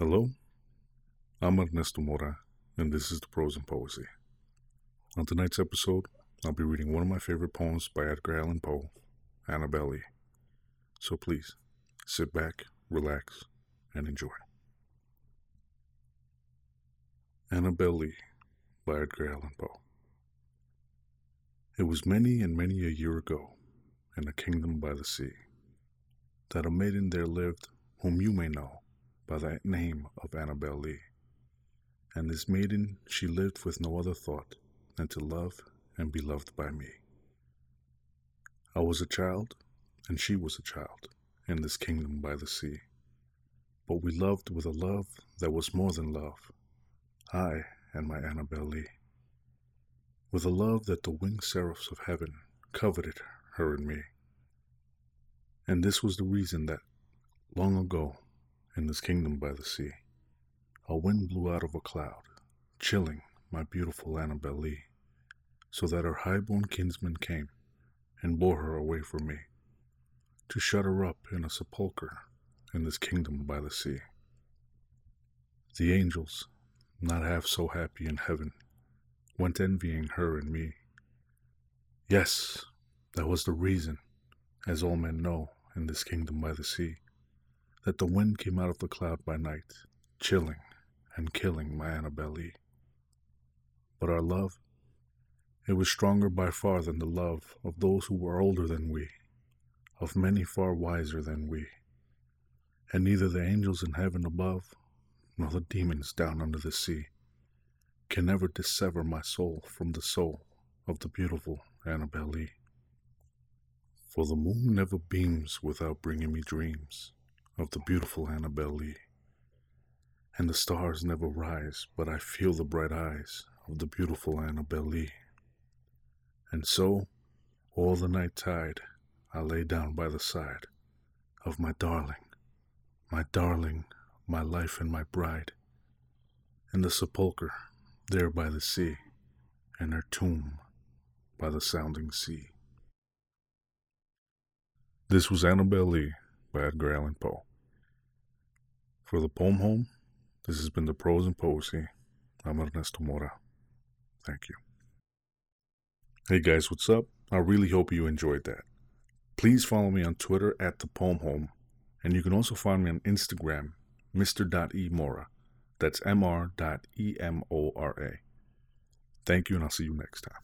Hello, I'm Ernesto Mora, and this is the Prose and Poesy. On tonight's episode, I'll be reading one of my favorite poems by Edgar Allan Poe, Annabel Lee. So please, sit back, relax, and enjoy. Annabel Lee by Edgar Allan Poe. It was many and many a year ago, in a kingdom by the sea, that a maiden there lived whom you may know by the name of Annabel Lee. And this maiden she lived with no other thought than to love and be loved by me. I was a child, and she was a child, in this kingdom by the sea. But we loved with a love that was more than love, I and my Annabel Lee. With a love that the winged seraphs of heaven coveted her and me. And this was the reason that, long ago, in this kingdom by the sea. A wind blew out of a cloud, chilling my beautiful Annabel Lee, so that her high-born kinsman came and bore her away from me, to shut her up in a sepulchre in this kingdom by the sea. The angels, not half so happy in heaven, went envying her and me. Yes, that was the reason, as all men know, in this kingdom by the sea that the wind came out of the cloud by night, chilling and killing my Annabel Lee. But our love, it was stronger by far than the love of those who were older than we, of many far wiser than we. And neither the angels in heaven above, nor the demons down under the sea, can ever dissever my soul from the soul of the beautiful Annabel Lee. For the moon never beams without bringing me dreams of the beautiful Annabel Lee. And the stars never rise, but I feel the bright eyes of the beautiful Annabel Lee. And so, all the night tide, I lay down by the side of my darling, my darling, my life and my bride, in the sepulchre there by the sea, and her tomb by the sounding sea. This was Annabel Lee by Edgar Allan Poe. For the poem home, this has been the Prose and Poesy. I'm Ernesto Mora. Thank you. Hey guys, what's up? I really hope you enjoyed that. Please follow me on Twitter at the poem home, and you can also find me on Instagram, Mr.emora. That's M R. E M O R A. Thank you, and I'll see you next time.